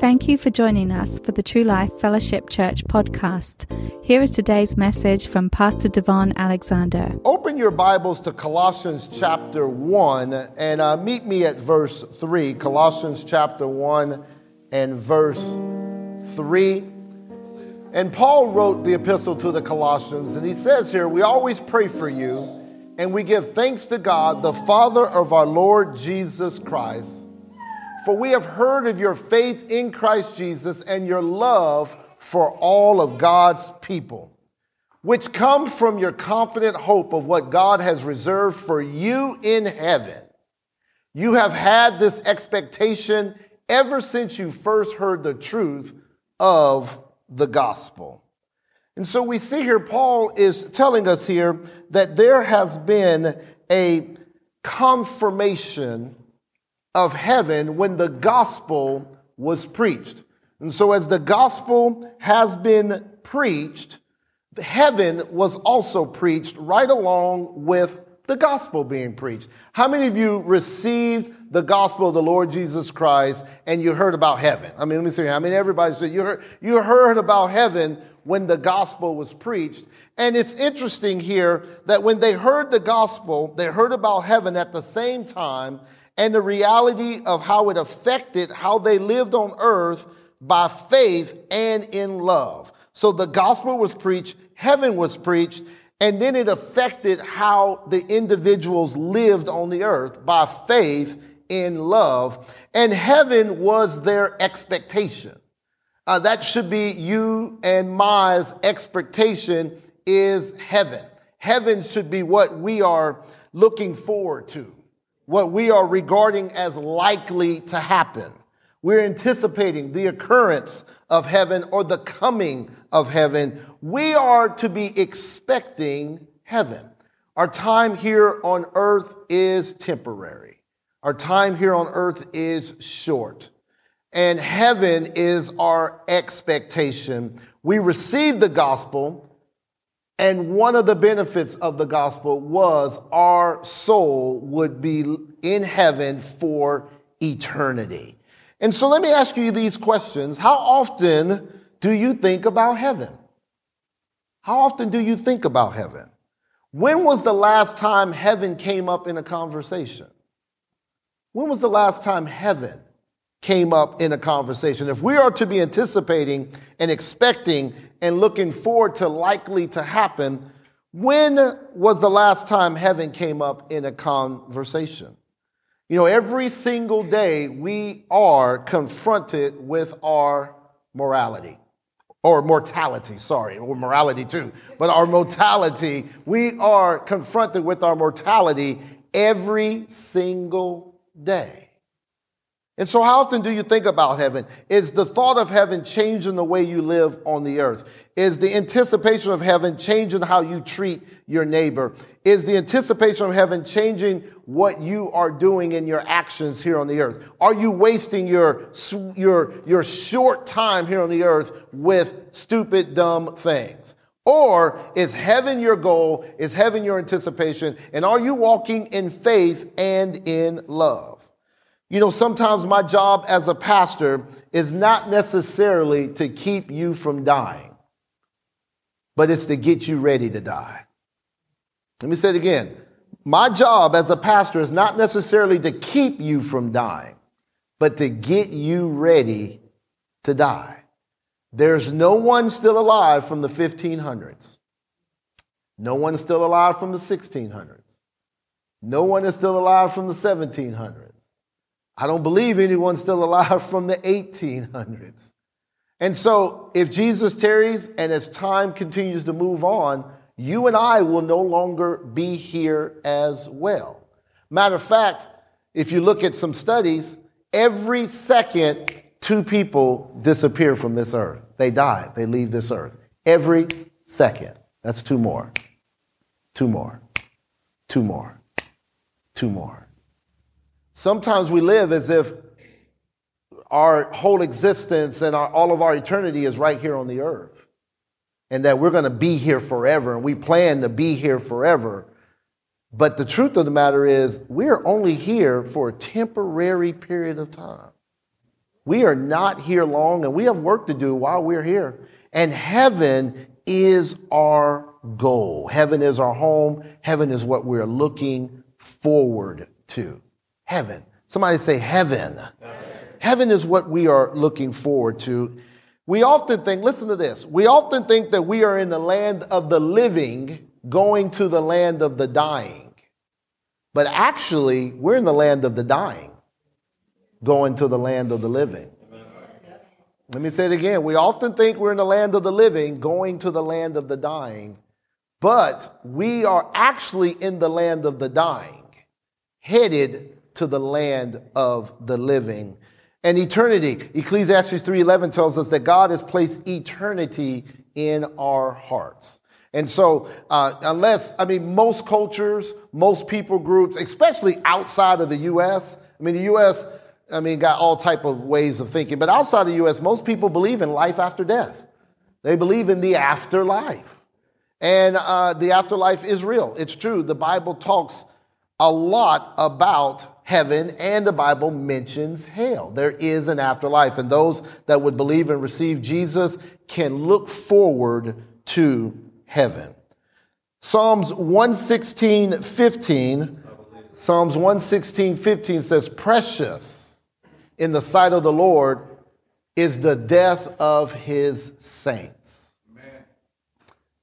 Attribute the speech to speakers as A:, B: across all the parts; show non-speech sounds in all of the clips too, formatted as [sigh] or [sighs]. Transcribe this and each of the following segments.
A: Thank you for joining us for the True Life Fellowship Church podcast. Here is today's message from Pastor Devon Alexander.
B: Open your Bibles to Colossians chapter 1 and uh, meet me at verse 3. Colossians chapter 1 and verse 3. And Paul wrote the epistle to the Colossians, and he says here, We always pray for you, and we give thanks to God, the Father of our Lord Jesus Christ for we have heard of your faith in Christ Jesus and your love for all of God's people, which comes from your confident hope of what God has reserved for you in heaven. You have had this expectation ever since you first heard the truth of the gospel. And so we see here, Paul is telling us here that there has been a confirmation of heaven when the gospel was preached. And so, as the gospel has been preached, heaven was also preached right along with the gospel being preached. How many of you received the gospel of the Lord Jesus Christ and you heard about heaven? I mean, let me see. I mean, everybody said you heard, you heard about heaven when the gospel was preached. And it's interesting here that when they heard the gospel, they heard about heaven at the same time and the reality of how it affected how they lived on earth by faith and in love. So the gospel was preached, heaven was preached, and then it affected how the individuals lived on the earth by faith in love. And heaven was their expectation. Uh, that should be you and my expectation is heaven. Heaven should be what we are looking forward to what we are regarding as likely to happen. We're anticipating the occurrence of heaven or the coming of heaven. We are to be expecting heaven. Our time here on earth is temporary. Our time here on earth is short. And heaven is our expectation. We receive the gospel and one of the benefits of the gospel was our soul would be in heaven for eternity. And so let me ask you these questions. How often do you think about heaven? How often do you think about heaven? When was the last time heaven came up in a conversation? When was the last time heaven came up in a conversation. If we are to be anticipating and expecting and looking forward to likely to happen, when was the last time heaven came up in a conversation? You know, every single day we are confronted with our morality or mortality, sorry, or morality too, but our mortality. We are confronted with our mortality every single day. And so, how often do you think about heaven? Is the thought of heaven changing the way you live on the earth? Is the anticipation of heaven changing how you treat your neighbor? Is the anticipation of heaven changing what you are doing in your actions here on the earth? Are you wasting your, your, your short time here on the earth with stupid, dumb things? Or is heaven your goal? Is heaven your anticipation? And are you walking in faith and in love? You know, sometimes my job as a pastor is not necessarily to keep you from dying, but it's to get you ready to die. Let me say it again. My job as a pastor is not necessarily to keep you from dying, but to get you ready to die. There's no one still alive from the 1500s. No one is still alive from the 1600s. No one is still alive from the 1700s. I don't believe anyone's still alive [laughs] from the 1800s. And so, if Jesus tarries and as time continues to move on, you and I will no longer be here as well. Matter of fact, if you look at some studies, every second, two people disappear from this earth. They die, they leave this earth. Every second. That's two more. Two more. Two more. Two more. Sometimes we live as if our whole existence and our, all of our eternity is right here on the earth. And that we're going to be here forever and we plan to be here forever. But the truth of the matter is, we're only here for a temporary period of time. We are not here long and we have work to do while we're here. And heaven is our goal. Heaven is our home. Heaven is what we're looking forward to. Heaven. Somebody say heaven. Heaven, heaven is what we are looking forward to. We often think, listen to this, we often think that we are in the land of the living going to the land of the dying. But actually, we're in the land of the dying, going to the land of the living. Let me say it again. We often think we're in the land of the living, going to the land of the dying, but we are actually in the land of the dying, headed to the land of the living. And eternity, Ecclesiastes 3:11 tells us that God has placed eternity in our hearts. And so, uh, unless, I mean, most cultures, most people groups, especially outside of the U.S., I mean, the U.S., I mean, got all type of ways of thinking, but outside of the U.S., most people believe in life after death. They believe in the afterlife. And uh, the afterlife is real. It's true. The Bible talks a lot about heaven, and the Bible mentions hell. There is an afterlife, and those that would believe and receive Jesus can look forward to heaven. Psalms 116, 15, Psalms 116, 15 says, Precious in the sight of the Lord is the death of his saints. Amen.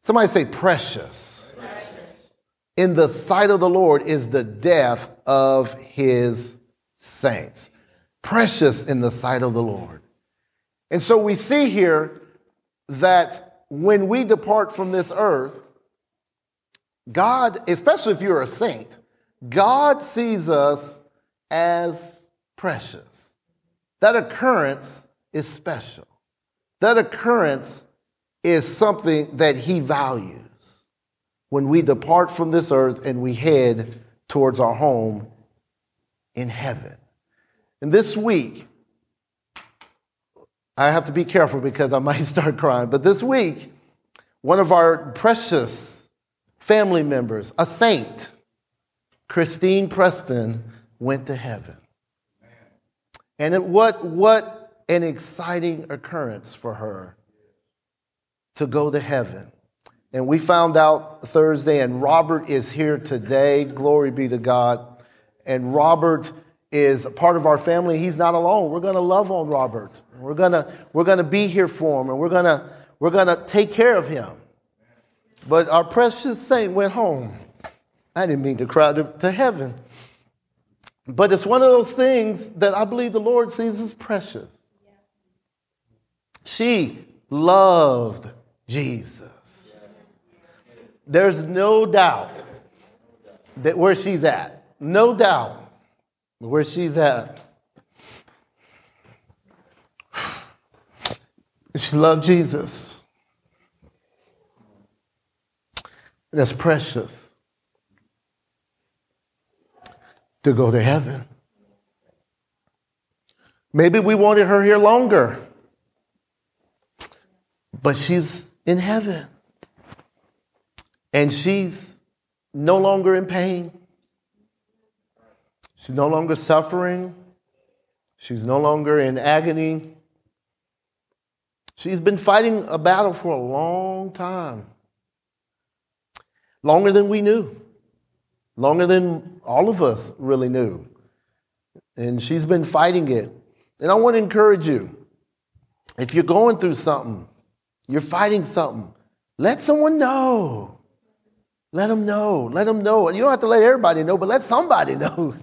B: Somebody say, precious. In the sight of the Lord is the death of his saints. Precious in the sight of the Lord. And so we see here that when we depart from this earth, God, especially if you're a saint, God sees us as precious. That occurrence is special. That occurrence is something that He values when we depart from this earth and we head towards our home in heaven. And this week, I have to be careful because I might [laughs] start crying. But this week, one of our precious family members, a saint, Christine Preston, went to heaven. And it, what, what an exciting occurrence for her to go to heaven. And we found out Thursday, and Robert is here today. Glory be to God. And Robert is a part of our family. He's not alone. We're going to love on Robert. We're going to we're going to be here for him and we're going to we're going to take care of him. But our precious saint went home. I didn't mean to cry to, to heaven. But it's one of those things that I believe the Lord sees as precious. She loved Jesus. There's no doubt that where she's at, no doubt where she's at. [sighs] She loved Jesus. That's precious to go to heaven. Maybe we wanted her here longer, but she's in heaven. And she's no longer in pain. She's no longer suffering. She's no longer in agony. She's been fighting a battle for a long time, longer than we knew, longer than all of us really knew. And she's been fighting it. And I want to encourage you if you're going through something, you're fighting something, let someone know. Let them know. Let them know. You don't have to let everybody know, but let somebody [laughs] know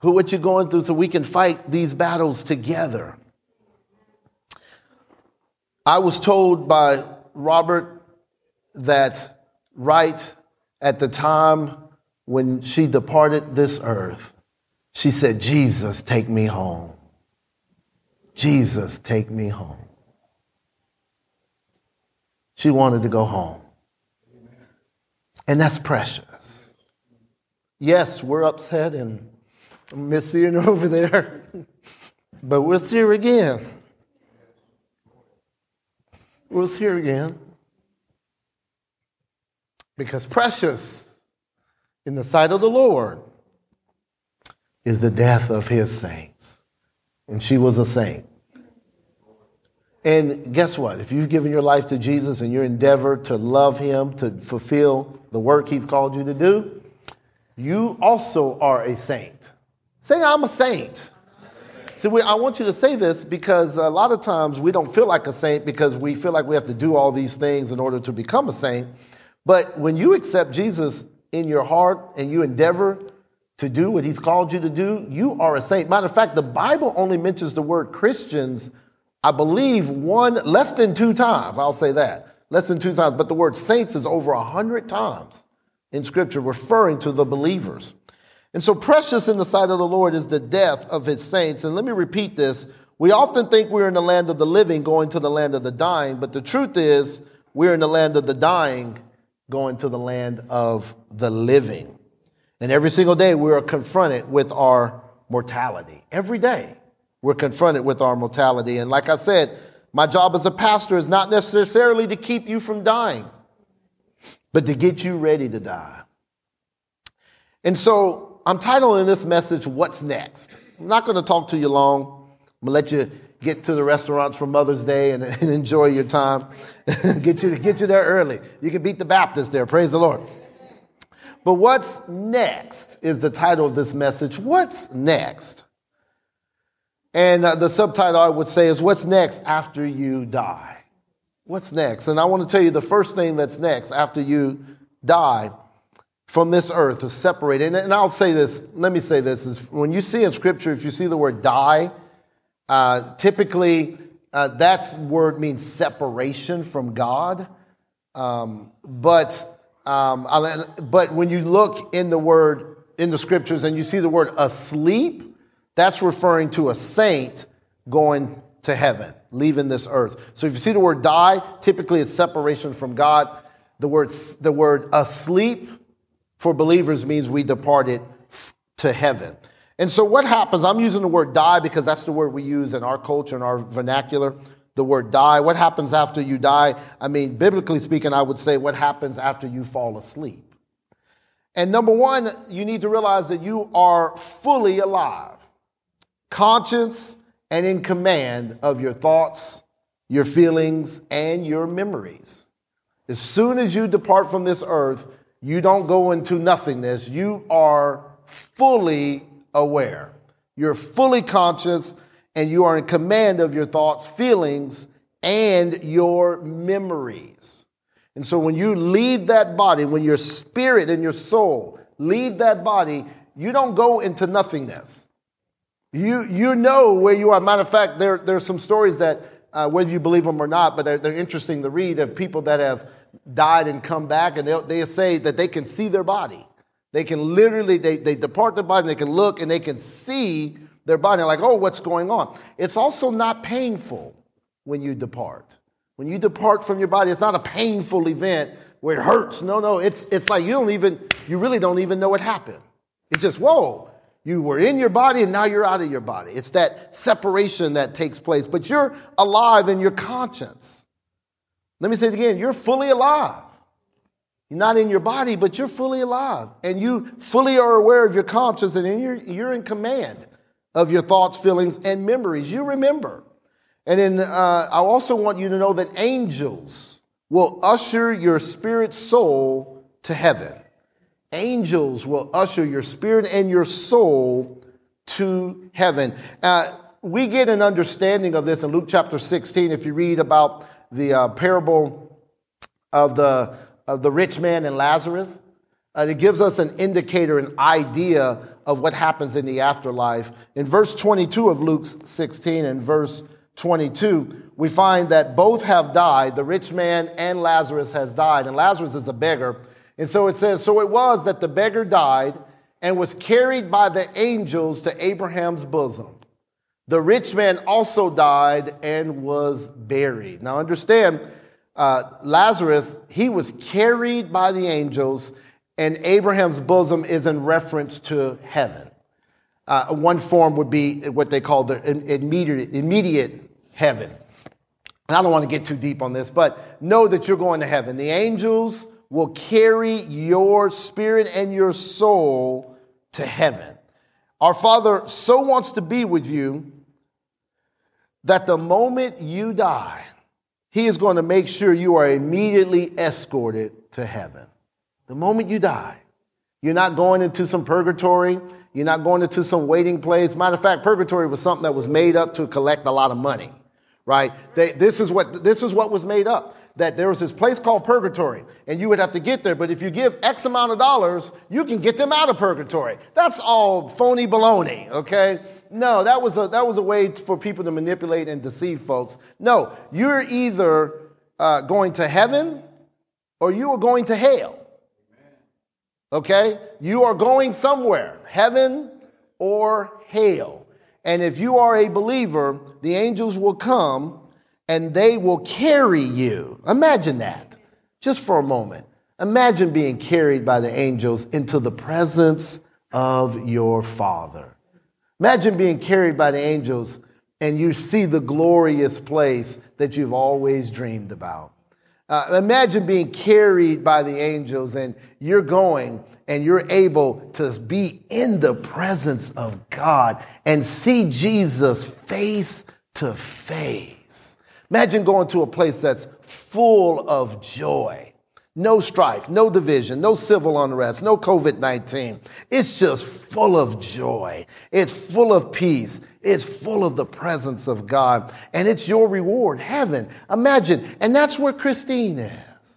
B: who what you're going through so we can fight these battles together. I was told by Robert that right at the time when she departed this earth, she said, Jesus, take me home. Jesus, take me home. She wanted to go home. And that's precious. Yes, we're upset and miss seeing [laughs] her over there, but we'll see her again. We'll see her again. Because precious in the sight of the Lord is the death of his saints. and she was a saint. And guess what? If you've given your life to Jesus and your endeavor to love him, to fulfill the work he's called you to do, you also are a saint. Say, I'm a saint. See, we, I want you to say this because a lot of times we don't feel like a saint because we feel like we have to do all these things in order to become a saint. But when you accept Jesus in your heart and you endeavor to do what he's called you to do, you are a saint. Matter of fact, the Bible only mentions the word Christians, I believe, one less than two times. I'll say that. Less than two times. But the word saints is over a hundred times in Scripture, referring to the believers. And so precious in the sight of the Lord is the death of his saints. And let me repeat this. We often think we're in the land of the living going to the land of the dying, but the truth is we're in the land of the dying going to the land of the living. And every single day we are confronted with our mortality. Every day we're confronted with our mortality. And like I said, my job as a pastor is not necessarily to keep you from dying, but to get you ready to die. And so I'm titling this message, What's Next? I'm not going to talk to you long. I'm going to let you get to the restaurants for Mother's Day and, [laughs] and enjoy your time. [laughs] get, you, get you there early. You can beat the Baptist there. Praise the Lord. But what's next is the title of this message. What's next? And uh, the subtitle I would say is What's next after you die? What's next? And I want to tell you the first thing that's next after you die from this earth is separated. And I'll say this, let me say this, is when you see in scripture, if you see the word die, uh, typically uh, that word means separation from God. Um, but, um, but when you look in the word, in the scriptures, and you see the word asleep, that's referring to a saint going to heaven, leaving this earth. So if you see the word die, typically it's separation from God. The word, the word asleep for believers means we departed to heaven. And so what happens, I'm using the word die because that's the word we use in our culture, in our vernacular, the word die. What happens after you die? I mean, biblically speaking, I would say what happens after you fall asleep. And number one, you need to realize that you are fully alive, conscious, and in command of your thoughts, your feelings, and your memories. As soon as you depart from this earth, you don't go into nothingness. You are fully aware. You're fully conscious and you are in command of your thoughts, feelings, and your memories. And so when you leave that body, when your spirit and your soul leave that body, you don't go into nothingness. You, you know where you are. Matter of fact, there, there are some stories that, uh, whether you believe them or not, but they're, they're interesting to read of people that have died and come back, and they they say that they can see their body. They can literally, they, they depart their body, and they can look and they can see their body. They're like, oh, what's going on? It's also not painful when you depart. When you depart from your body, it's not a painful event where it hurts. No, no, it's, it's like you don't even, you really don't even know what happened. It's just, whoa, you were in your body and now you're out of your body. It's that separation that takes place, but you're alive in your conscience. Let me say it again. You're fully alive. You're not in your body, but you're fully alive. And you fully are aware of your conscience and you're, you're in command of your thoughts, feelings, and memories. You remember. And then uh, I also want you to know that angels will usher your spirit soul to heaven. Angels will usher your spirit and your soul to heaven. Uh, we get an understanding of this in Luke chapter 16. If you read about the uh, parable of the, of the rich man and Lazarus. Uh, it gives us an indicator, an idea of what happens in the afterlife. In verse 22 of Luke 16 and verse 22, we find that both have died. The rich man and Lazarus has died, and Lazarus is a beggar. And so it says, So it was that the beggar died and was carried by the angels to Abraham's bosom. The rich man also died and was buried. Now, understand, uh, Lazarus, he was carried by the angels, and Abraham's bosom is in reference to heaven. Uh, one form would be what they call the immediate, immediate heaven. And I don't want to get too deep on this, but know that you're going to heaven. The angels will carry your spirit and your soul to heaven. Our Father so wants to be with you that the moment you die, he is going to make sure you are immediately escorted to heaven. The moment you die, you're not going into some purgatory. You're not going into some waiting place. Matter of fact, purgatory was something that was made up to collect a lot of money, right? They, this, is what, this is what was made up. That there was this place called purgatory, and you would have to get there. But if you give X amount of dollars, you can get them out of purgatory. That's all phony baloney, okay? No, that was a, that was a way for people to manipulate and deceive folks. No, you're either uh, going to heaven or you are going to hell. Okay? You are going somewhere, heaven or hell. And if you are a believer, the angels will come and they will carry you. Imagine that, just for a moment. Imagine being carried by the angels into the presence of your Father. Imagine being carried by the angels and you see the glorious place that you've always dreamed about. Uh, imagine being carried by the angels and you're going and you're able to be in the presence of God and see Jesus face to face. Imagine going to a place that's full of joy. No strife, no division, no civil unrest, no COVID 19. It's just full of joy. It's full of peace. It's full of the presence of God. And it's your reward, heaven. Imagine. And that's where Christine is.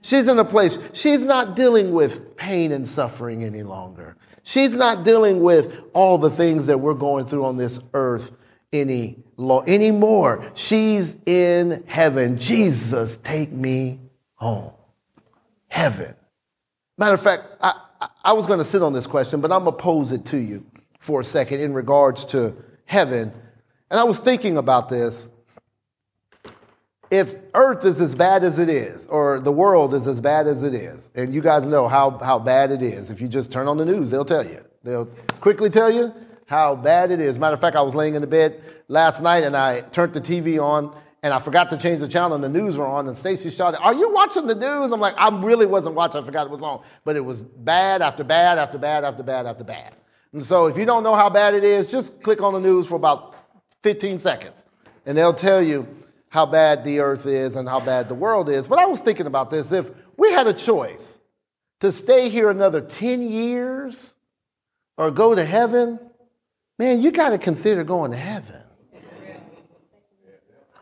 B: She's in a place, she's not dealing with pain and suffering any longer. She's not dealing with all the things that we're going through on this earth any anymore. She's in heaven. Jesus, take me home heaven? Matter of fact, I, I was going to sit on this question, but I'm going to pose it to you for a second in regards to heaven. And I was thinking about this. If earth is as bad as it is, or the world is as bad as it is, and you guys know how, how bad it is, if you just turn on the news, they'll tell you. They'll quickly tell you how bad it is. Matter of fact, I was laying in the bed last night and I turned the TV on and I forgot to change the channel and the news were on and Stacy shouted, Are you watching the news? I'm like, I really wasn't watching, I forgot it was on. But it was bad after bad after bad after bad after bad. And so if you don't know how bad it is, just click on the news for about 15 seconds and they'll tell you how bad the earth is and how bad the world is. But I was thinking about this. If we had a choice to stay here another 10 years or go to heaven, man, you got to consider going to heaven.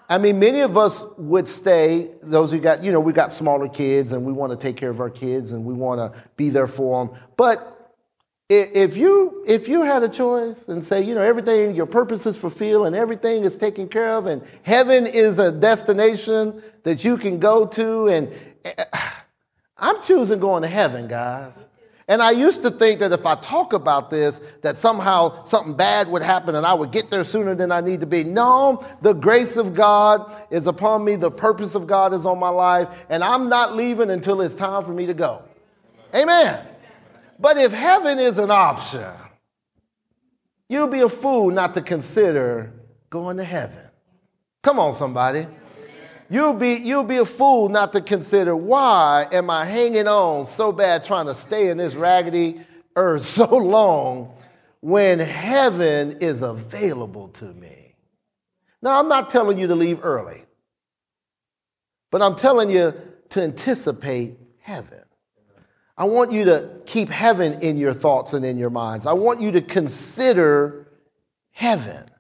B: I mean, many of us would stay, those who got, you know, we got smaller kids and we want to take care of our kids and we want to be there for them. But if you, if you had a choice and say, you know, everything, your purpose is fulfilled and everything is taken care of and heaven is a destination that you can go to and eh, I'm choosing going to heaven, guys. And I used to think that if I talk about this, that somehow something bad would happen and I would get there sooner than I need to be. No, the grace of God is upon me. The purpose of God is on my life. And I'm not leaving until it's time for me to go. Amen. But if heaven is an option, you'll be a fool not to consider going to heaven. Come on, somebody. You'll be, you'll be a fool not to consider why am I hanging on so bad trying to stay in this raggedy earth [laughs] so long when heaven is available to me. Now, I'm not telling you to leave early, but I'm telling you to anticipate heaven. I want you to keep heaven in your thoughts and in your minds. I want you to consider heaven.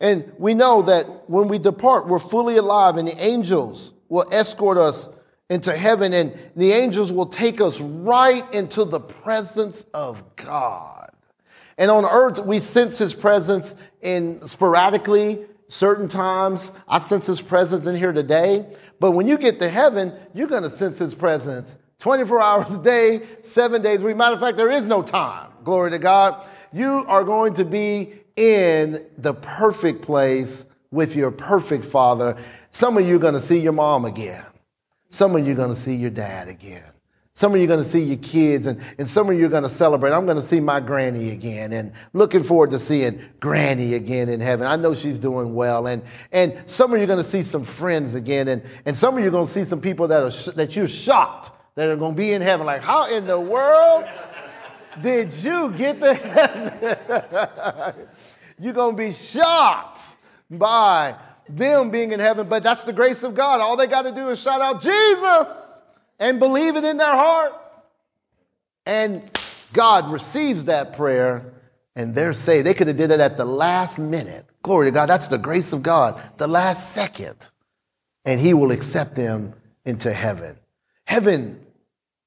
B: And we know that when we depart, we're fully alive, and the angels will escort us into heaven, and the angels will take us right into the presence of God. And on earth, we sense his presence in sporadically, certain times. I sense his presence in here today. But when you get to heaven, you're going to sense his presence 24 [laughs] hours a day, seven days a week. Matter of fact, there is no time. Glory to God. You are going to be in the perfect place with your perfect father. Some of you are going to see your mom again. Some of you are going to see your dad again. Some of you are going to see your kids, and, and some of you are going to celebrate. I'm going to see my granny again, and looking forward to seeing granny again in heaven. I know she's doing well. And, and some of you are going to see some friends again, and, and some of you are going to see some people that, are, that you're shocked that are going to be in heaven. Like, how in the world did you get to heaven? [laughs] You're going to be shocked by them being in heaven, but that's the grace of God. All they got to do is shout out Jesus and believe it in their heart. And God receives that prayer and they're saved. They could have did it at the last minute. Glory to God. That's the grace of God. The last second. And he will accept them into heaven. Heaven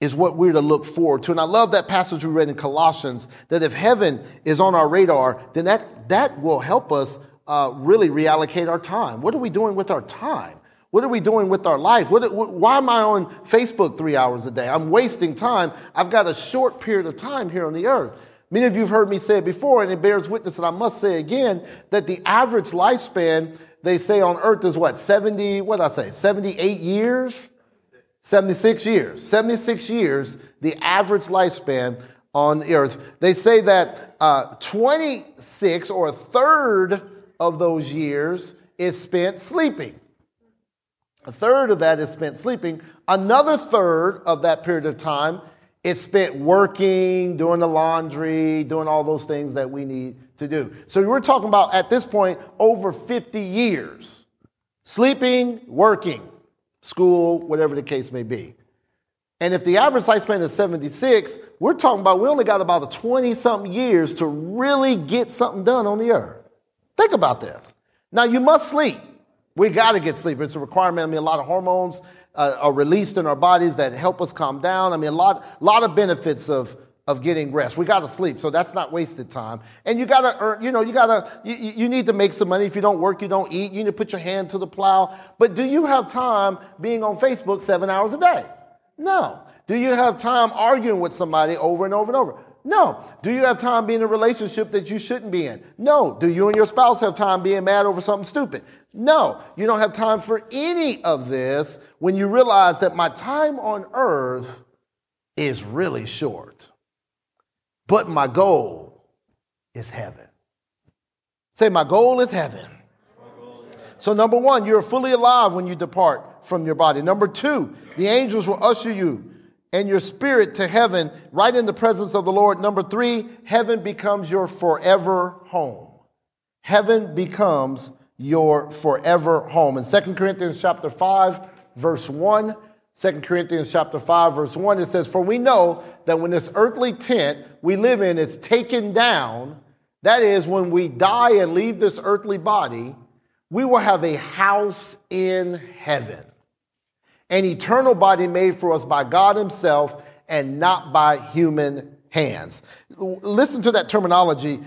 B: is what we're to look forward to. And I love that passage we read in Colossians that if heaven is on our radar, then that, that will help us uh, really reallocate our time. What are we doing with our time? What are we doing with our life? What, why am I on Facebook three hours a day? I'm wasting time. I've got a short period of time here on the earth. Many of you have heard me say it before, and it bears witness, and I must say again, that the average lifespan, they say on earth is what, 70, what did I say, 78 years? 76 years. 76 years, the average lifespan on the earth. They say that uh, 26 or a third of those years is spent sleeping. A third of that is spent sleeping. Another third of that period of time is spent working, doing the laundry, doing all those things that we need to do. So we're talking about at this point over 50 years. Sleeping, working, school, whatever the case may be. And if the average lifespan is 76, we're talking about we only got about a 20 something years to really get something done on the earth. Think about this. Now, you must sleep. We got to get sleep. It's a requirement. I mean, a lot of hormones uh, are released in our bodies that help us calm down. I mean, a lot, lot of benefits of, of getting rest. We got to sleep, so that's not wasted time. And you got to earn, you know, you got to, you, you need to make some money. If you don't work, you don't eat. You need to put your hand to the plow. But do you have time being on Facebook seven hours a day? No. Do you have time arguing with somebody over and over and over? No. Do you have time being in a relationship that you shouldn't be in? No. Do you and your spouse have time being mad over something stupid? No. You don't have time for any of this when you realize that my time on earth is really short. But my goal is heaven. Say, my goal is heaven. So, number one, you're fully alive when you depart from your body. Number two, the angels will usher you and your spirit to heaven, right in the presence of the Lord. Number three, heaven becomes your forever home. Heaven becomes your forever home. In 2 Corinthians chapter 5, verse 1, 2 Corinthians chapter 5, verse 1, it says, For we know that when this earthly tent we live in is taken down, that is, when we die and leave this earthly body, we will have a house in heaven an eternal body made for us by God Himself and not by human hands. Listen to that terminology.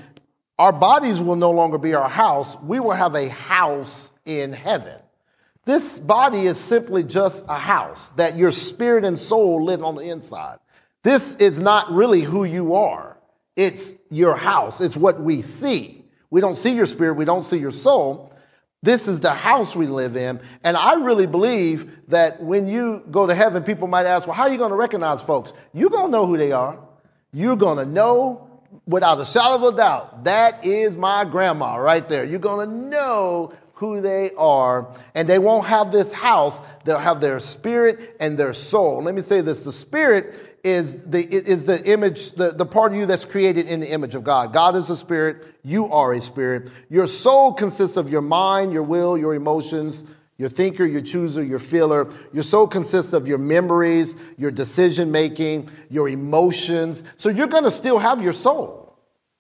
B: Our bodies will no longer be our house, we will have a house in heaven. This body is simply just a house that your spirit and soul live on the inside. This is not really who you are. It's your house. It's what we see. We don't see your spirit. We don't see your soul. This is the house we live in. And I really believe that when you go to heaven, people might ask, well, how are you going to recognize folks? You're going to know who they are. You're going to know without a shadow of a doubt, that is my grandma right there. You're going to know who they are. And they won't have this house, they'll have their spirit and their soul. Let me say this the spirit is the, is the image, the, the part of you that's created in the image of God. God is a spirit. You are a spirit. Your soul consists of your mind, your will, your emotions, your thinker, your chooser, your feeler. Your soul consists of your memories, your decision making, your emotions. So you're going to still have your soul.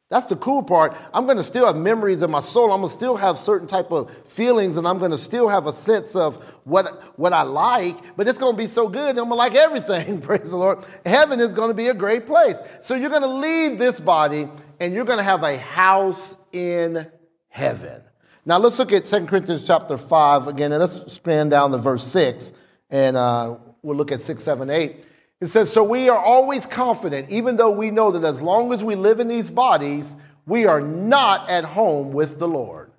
B: That's the cool part. I'm going to still have memories in my soul. I'm going to still have certain type of feelings and I'm going to still have a sense of what, what I like, but it's going to be so good. I'm going to like everything. [laughs] Praise the Lord. Heaven is going to be a great place. So you're going to leave this body and you're going to have a house in heaven. Now let's look at 2 Corinthians chapter 5 again and let's scan down to verse 6 and uh, we'll look at 6, 7, 8. It says, So we are always confident, even though we know that as long as we live in these bodies, we are not at home with the Lord.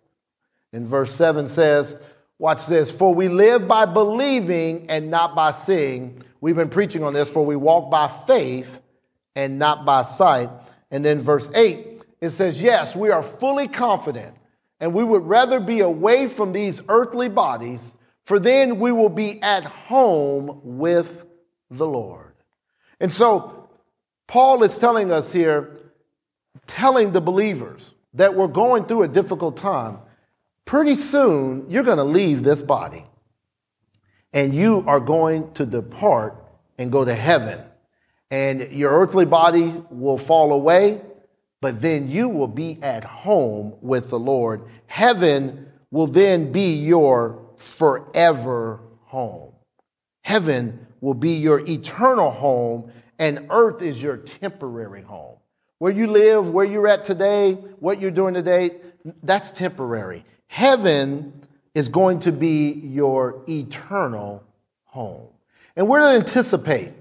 B: And verse 7 says, Watch this, for we live by believing and not by seeing. We've been preaching on this, for we walk by faith and not by sight. And then verse 8, it says, Yes, we are fully confident, and we would rather be away from these earthly bodies, for then we will be at home with the Lord. And so, Paul is telling us here, telling the believers that we're going through a difficult time, pretty soon you're going to leave this body and you are going to depart and go to heaven. And your earthly body will fall away, but then you will be at home with the Lord. Heaven will then be your forever home. Heaven will be your eternal home, and earth is your temporary home. Where you live, where you're at today, what you're doing today, that's temporary. Heaven is going to be your eternal home. And we're to anticipate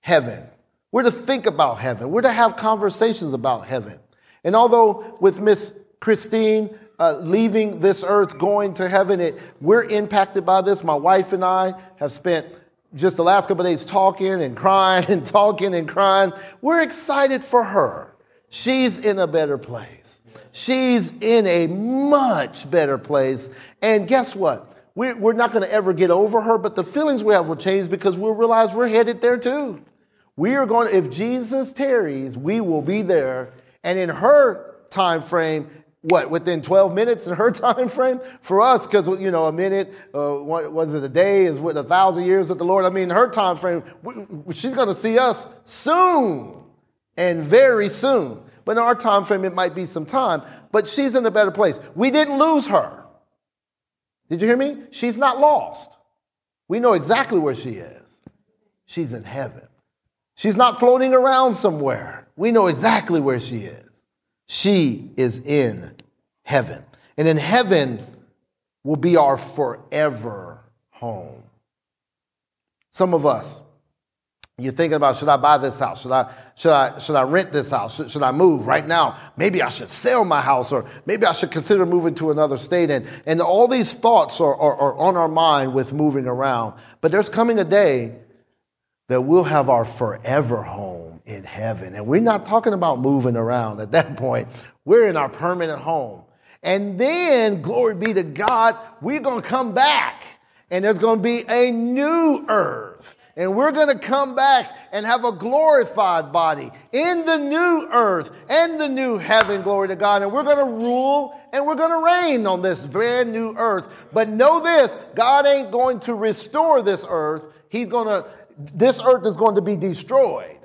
B: heaven. We're to think about heaven. We're to have conversations about heaven. And although with Miss Christine uh, leaving this earth, going to heaven, it, we're impacted by this. My wife and I have spent just the last couple days talking and crying [laughs] and talking and crying. We're excited for her. She's in a better place. She's in a much better place. And guess what? We're, not going to ever get over her, but the feelings we have will change because we'll realize we're headed there too. We are going, if Jesus tarries, we will be there. And in her time frame, what within 12 minutes in her [laughs] time frame for us because you know a minute uh, what was it a day? Is with a thousand years with the lord? I mean her time frame she's going to see us soon and very soon. But in our time frame it might be some time but she's in a better place. We didn't lose her. Did you hear me? She's not lost. We know exactly where she is. She's in heaven. She's not floating around somewhere. We know exactly where she is she is in heaven. And in heaven will be our forever home. Some of us, you're thinking about should I buy this house? Should I should I should I rent this house? Should, should, I move right now? Maybe I should sell my house, or maybe I should consider moving to another state. And and all these thoughts are, are, are on our mind with moving around. But there's coming a day that we'll have our forever home in heaven. And we're not talking about moving around at that point. We're in our permanent home. And then, glory be to God, we're going to come back and there's going to be a new earth. And we're going to come back and have a glorified body in the new earth and the new heaven, glory to God. And we're going to rule and we're going to reign on this brand new earth. But know this God ain't going to restore this earth. He's going to, this earth is going to be destroyed.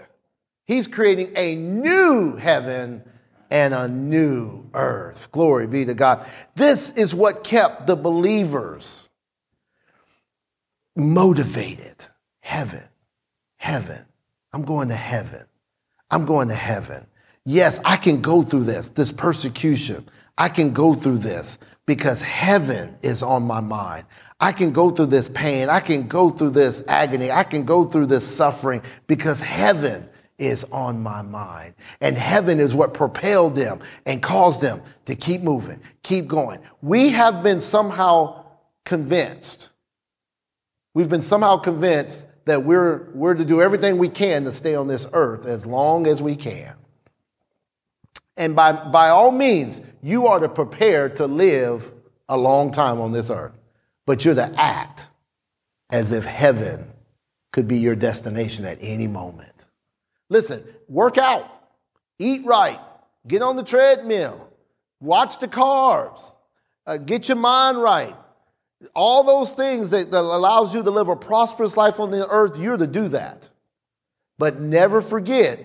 B: He's creating a new heaven and a new earth. Glory be to God. This is what kept the believers motivated. Heaven, heaven. I'm going to heaven. I'm going to heaven. Yes, I can go through this, this persecution. I can go through this because heaven is on my mind. I can go through this pain. I can go through this agony. I can go through this suffering because heaven is on my mind. And heaven is what propelled them and caused them to keep moving, keep going. We have been somehow convinced. We've been somehow convinced that we're, we're to do everything we can to stay on this earth as long as we can. And by, by all means, you are to prepare to live a long time on this earth, but you're to act as if heaven could be your destination at any moment. Listen, work out, eat right, get on the treadmill, watch the carbs, uh, get your mind right. All those things that, that allows you to live a prosperous life on the earth, you're to do that. But never forget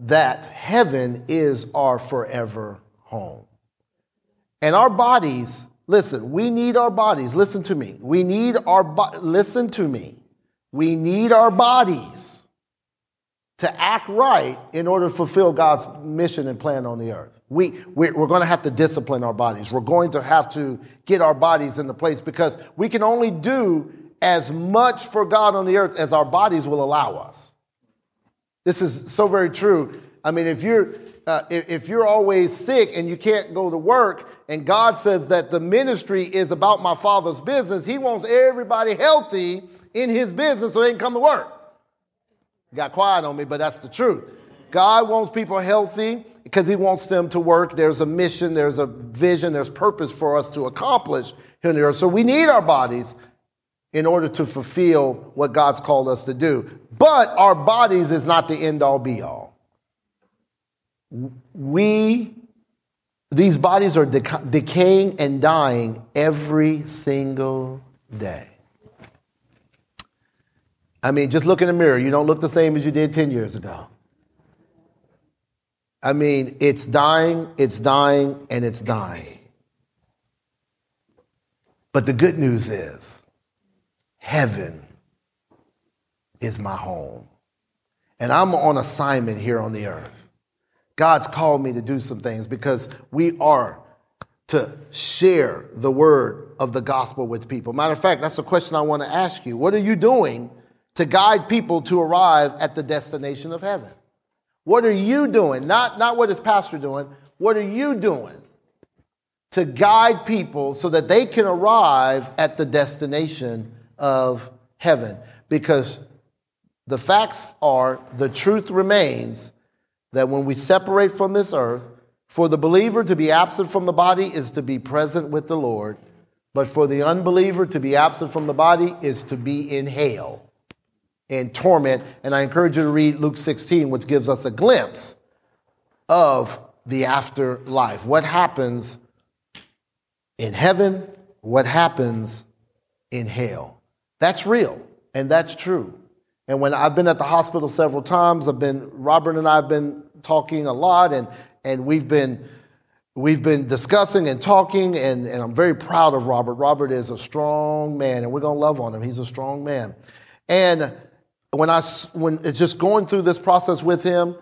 B: that heaven is our forever home. And our bodies, listen, we need our bodies. Listen to me. We need our, bo- listen to me. We need our bodies to act right in order to fulfill God's mission and plan on the earth. We, we're, going to have to discipline our bodies. We're going to have to get our bodies into place because we can only do as much for God on the earth as our bodies will allow us. This is so very true. I mean, if you're, uh, if you're always sick and you can't go to work, and God says that the ministry is about my Father's business, He wants everybody healthy in His business so they can come to work got quiet on me, but that's the truth. God wants people healthy because he wants them to work. There's a mission, there's a vision, there's purpose for us to accomplish here on the earth. So we need our bodies in order to fulfill what God's called us to do. But our bodies is not the end all be all. We, these bodies are dec- decaying and dying every single day. I mean, just look in the mirror. You don't look the same as you did 10 years ago. I mean, it's dying, it's dying, and it's dying. But the good news is, heaven is my home. And I'm on assignment here on the earth. God's called me to do some things because we are to share the word of the gospel with people. Matter of fact, that's a question I want to ask you. What are you doing to guide people to arrive at the destination of heaven? What are you doing? Not, not what is pastor doing. What are you doing to guide people so that they can arrive at the destination of heaven? Because the facts are, the truth remains that when we separate from this earth, for the believer to be absent from the body is to be present with the Lord, but for the unbeliever to be absent from the body is to be in hell and torment. And I encourage you to read Luke 16, which gives us a glimpse of the afterlife. What happens in heaven, what happens in hell. That's real and that's true. And when I've been at the hospital several times, I've been, Robert and I have been talking a lot and, and we've been, we've been discussing and talking and, and I'm very proud of Robert. Robert is a strong man and we're going to love on him. He's a strong man. And when I, when it's just going through this process with him,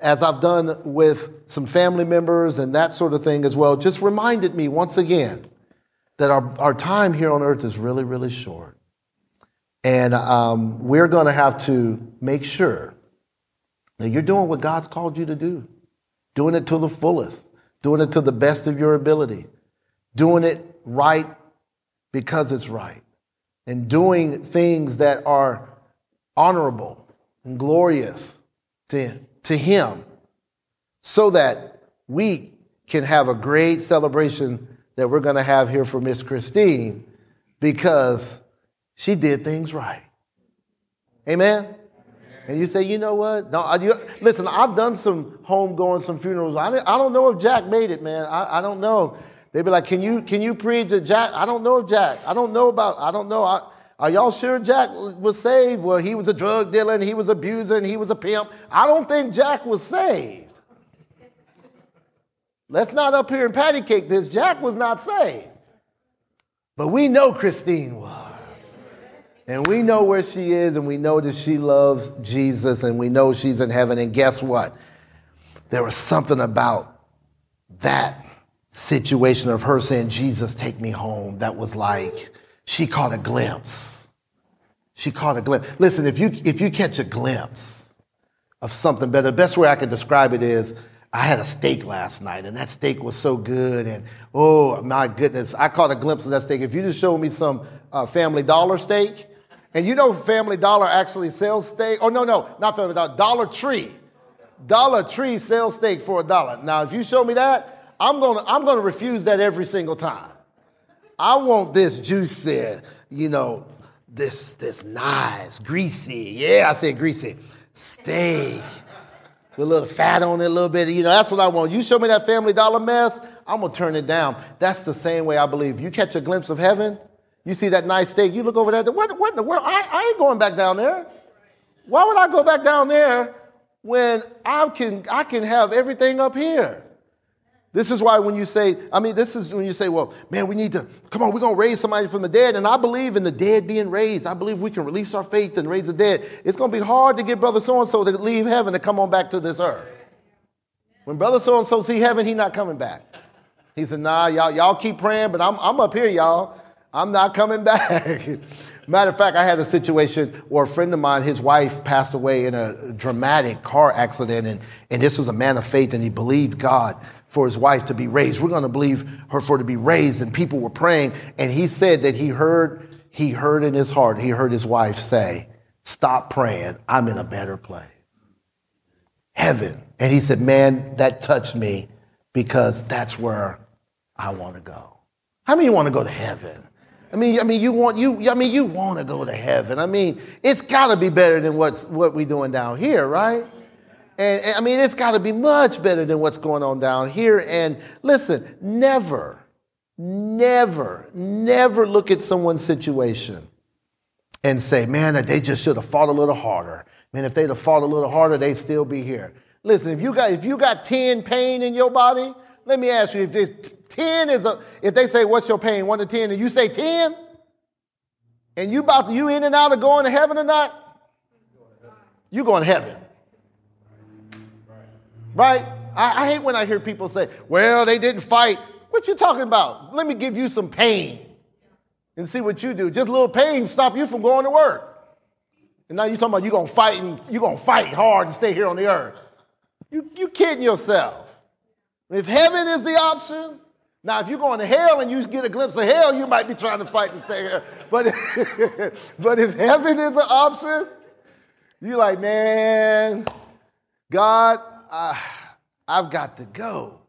B: as I've done with some family members and that sort of thing as well, just reminded me once again that our, our time here on earth is really, really short. And um, we're going to have to make sure that you're doing what God's called you to do, doing it to the fullest, doing it to the best of your ability, doing it right because it's right, and doing things that are honorable and glorious to, to Him so that we can have a great celebration that we're going to have here for Miss Christine because she did things right. Amen? And you say, you know what? No, you, listen, I've done some home homegoing, some funerals. I, I don't know if Jack made it, man. I, I don't know. They'd be like, can you, can you preach to Jack? I don't know if Jack. I don't know about, I don't know. I, are y'all sure Jack was saved? Well, he was a drug dealer and he was abusing, he was a pimp. I don't think Jack was saved. Let's not up here and patty cake this. Jack was not saved. But we know Christine was. And we know where she is, and we know that she loves Jesus, and we know she's in heaven. And guess what? There was something about that situation of her saying, Jesus, take me home, that was like, she caught a glimpse. She caught a glimpse. Listen, if you, if you catch a glimpse of something better, the best way I can describe it is I had a steak last night, and that steak was so good. And oh my goodness, I caught a glimpse of that steak. If you just showed me some uh, Family Dollar steak, and you know Family Dollar actually sells steak. Oh, no, no, not Family Dollar, Dollar Tree. Dollar Tree sells steak for a dollar. Now, if you show me that, I'm gonna, I'm gonna refuse that every single time. I want this juicy, you know, this, this nice, greasy, yeah, I said greasy, steak. With a little fat on it, a little bit, you know, that's what I want. You show me that Family Dollar mess, I'm gonna turn it down. That's the same way I believe. You catch a glimpse of heaven, you see that nice steak, you look over there, what, what in the world? I, I ain't going back down there. Why would I go back down there when I can, I can have everything up here? This is why when you say, I mean, this is when you say, well, man, we need to, come on, we're going to raise somebody from the dead. And I believe in the dead being raised. I believe we can release our faith and raise the dead. It's going to be hard to get brother so and so to leave heaven and come on back to this earth. When brother so and so see heaven, he not coming back. He said, nah, y'all, y'all keep praying, but I'm, I'm up here, y'all. I'm not coming back. [laughs] Matter of fact, I had a situation where a friend of mine, his wife passed away in a dramatic car accident, and, and this was a man of faith, and he believed God for his wife to be raised. We're going to believe her for to be raised, and people were praying, and he said that he heard, he heard in his heart, he heard his wife say, "Stop praying. I'm in a better place, heaven." And he said, "Man, that touched me because that's where I want to go." How many want to go to heaven? I mean, I mean, you want you. I mean, you want to go to heaven. I mean, it's got to be better than what's what we're doing down here, right? And, and I mean, it's got to be much better than what's going on down here. And listen, never, never, never look at someone's situation and say, man, they just should have fought a little harder. Man, if they'd have fought a little harder, they'd still be here. Listen, if you got if you got 10 pain in your body, let me ask you, if 10 is a if they say what's your pain, 1 to 10, and you say 10, and you about to, you in and out of going to heaven or not, you going to heaven. Right? I, I hate when I hear people say, well, they didn't fight. What you talking about? Let me give you some pain and see what you do. Just a little pain stop you from going to work. And now you're talking about you're gonna fight and you're gonna fight hard and stay here on the earth. You you kidding yourself. If heaven is the option, now if you're going to hell and you get a glimpse of hell, you might be trying to fight to stay here. But, [laughs] but if heaven is the option, you're like, man, God, I, I've got to go.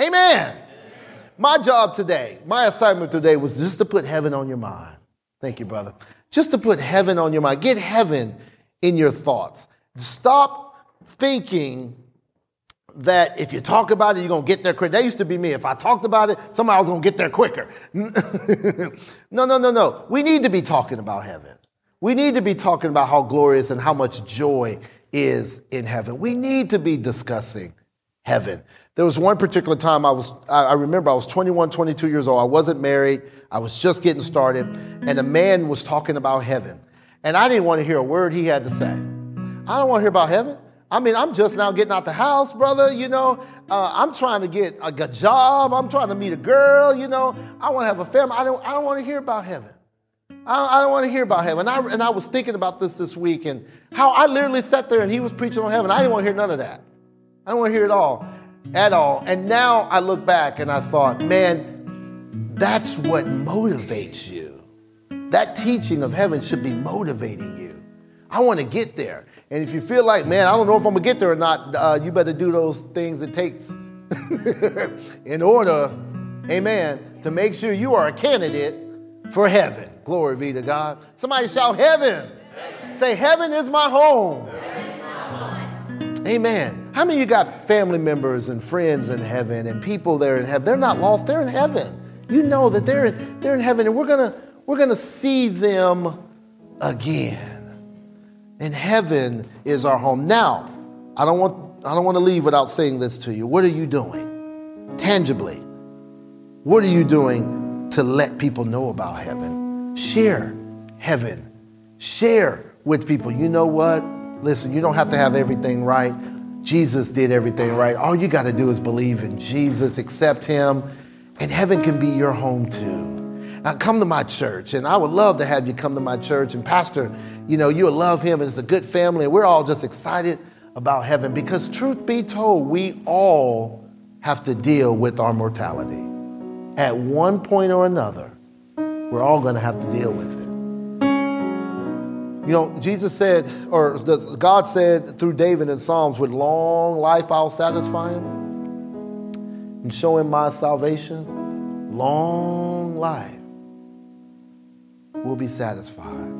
B: Amen. My job today, my assignment today was just to put heaven on your mind. Thank you, brother. Just to put heaven on your mind. Get heaven in your thoughts. Stop thinking that if you talk about it, you're going to get there quick. That used to be me. If I talked about it, somehow I was going to get there quicker. [laughs] no, no, no, no. We need to be talking about heaven. We need to be talking about how glorious and how much joy is in heaven. We need to be discussing heaven. There was one particular time I was, I remember I was 21, 22 years old. I wasn't married. I was just getting started. And a man was talking about heaven. And I didn't want to hear a word he had to say. I don't want to hear about heaven. I mean, I'm just now getting out the house, brother. You know, uh, I'm trying to get a, job. I'm trying to meet a girl. You know, I want to have a family. I don't, I don't want to hear about heaven. I, I don't want to hear about heaven. And I, and I was thinking about this this week and how I literally sat there and he was preaching on heaven. I didn't want to hear none of that. I don't want to hear it all at all. And now I look back and I thought, man, that's what motivates you. That teaching of heaven should be motivating you. I want to get there. And if you feel like, man, I don't know if I'm going to get there or not, uh, you better do those things it takes [laughs] in order, amen, to make sure you are a candidate for heaven. Glory be to God. Somebody shout, Heaven. heaven. Say, Heaven is my home. Amen. How many of you got family members and friends in heaven and people there in heaven? They're not lost, they're in heaven. You know that they're in, they're in heaven and we're gonna we're gonna see them again. And heaven is our home. Now, I don't want I don't want to leave without saying this to you. What are you doing? Tangibly. What are you doing to let people know about heaven? Share heaven. Share with people. You know what? Listen, you don't have to have everything right. Jesus did everything right. All you got to do is believe in Jesus, accept Him, and heaven can be your home too. Now, come to my church, and I would love to have you come to my church. And, Pastor, you know, you'll love him, and it's a good family, and we're all just excited about heaven because, truth be told, we all have to deal with our mortality. At one point or another, we're all going to have to deal with it. You know, Jesus said, or God said through David in Psalms, with long life I'll satisfy him and show him my salvation. Long life will be satisfied.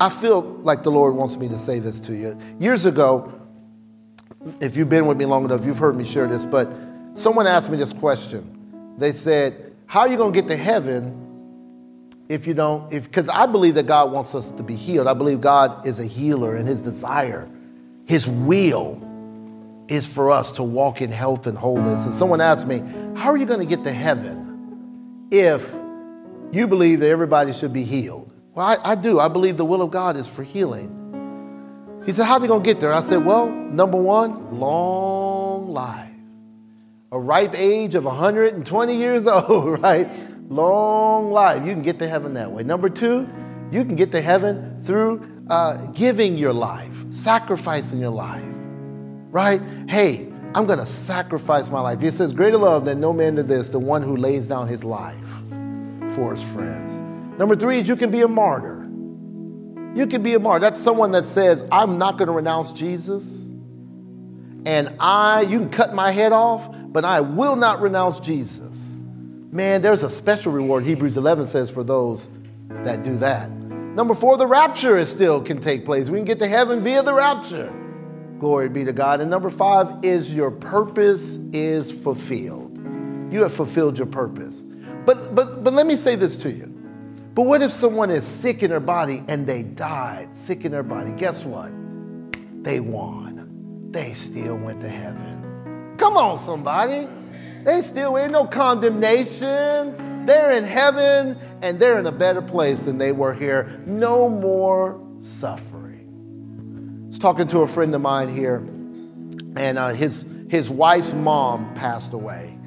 B: I feel like the Lord wants me to say this to you. Years ago, if you've been with me long enough, you've heard me share this, but someone asked me this question. They said, How are you going to get to heaven if you don't, because I believe that God wants us to be healed. I believe God is a healer and his desire, his will is for us to walk in health and wholeness. And someone asked me, How are you going to get to heaven if you believe that everybody should be healed? Well, I, I do. I believe the will of God is for healing. He said, How are you going to get there? I said, Well, number one, long life. A ripe age of 120 years [laughs] old, right? long life. You can get to heaven that way. Number two, you can get to heaven through uh, giving your life, sacrificing your life, right? Hey, I'm going to sacrifice my life. It says, Greater love than no man did this, the one who lays down his life for his friends. Number three is you can be a martyr. You can be a martyr. That's someone that says, I'm not going to renounce Jesus. And I, you can cut my head off, but I will not renounce Jesus. Man, there's a special reward, Hebrews 11 says, for those that do that. Number four, the rapture is still can take place. We can get to heaven via the rapture. Glory be to God. And number five is your purpose is fulfilled. You have fulfilled your purpose. But but but let me say this to you. But what if someone is sick in their body and they died sick in their body? Guess what? They won. They still went to heaven. Come on, somebody. They still ain't no condemnation. They're in heaven and they're in a better place than they were here. No more suffering. I was talking to a friend of mine here, and uh, his, his wife's mom passed away.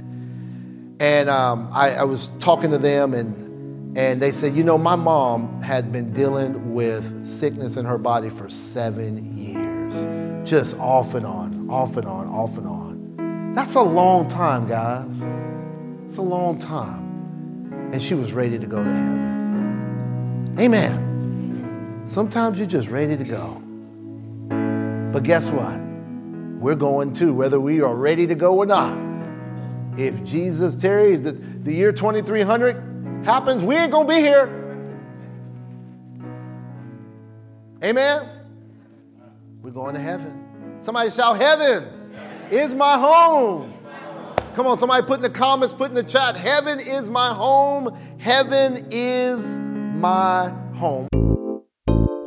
B: And um, I, I was talking to them, and, and they said, You know, my mom had been dealing with sickness in her body for seven years, just off and on, off and on, off and on. That's a long time, guys. It's a long time. And she was ready to go to heaven. Amen. Sometimes you're just ready to go. But guess what? We're going too, whether we are ready to go or not. If Jesus tarries, the, the year 2300 happens, we ain't going to be here. Amen? We're going to heaven. Somebody shout, Heaven is my home. Come on, somebody put in the comments, put in the chat, heaven is my home. Heaven is my home.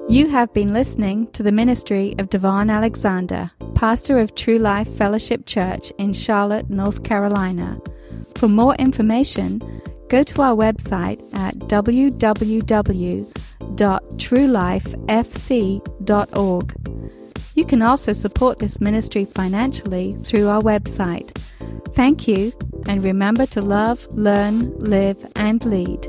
A: You have been listening to the ministry of Devon Alexander, pastor of True Life Fellowship Church in Charlotte, North Carolina. For more information, go to our website at www.truelifefc.org. You can also support this ministry financially through our website. Thank you, and remember to love, learn, live, and lead.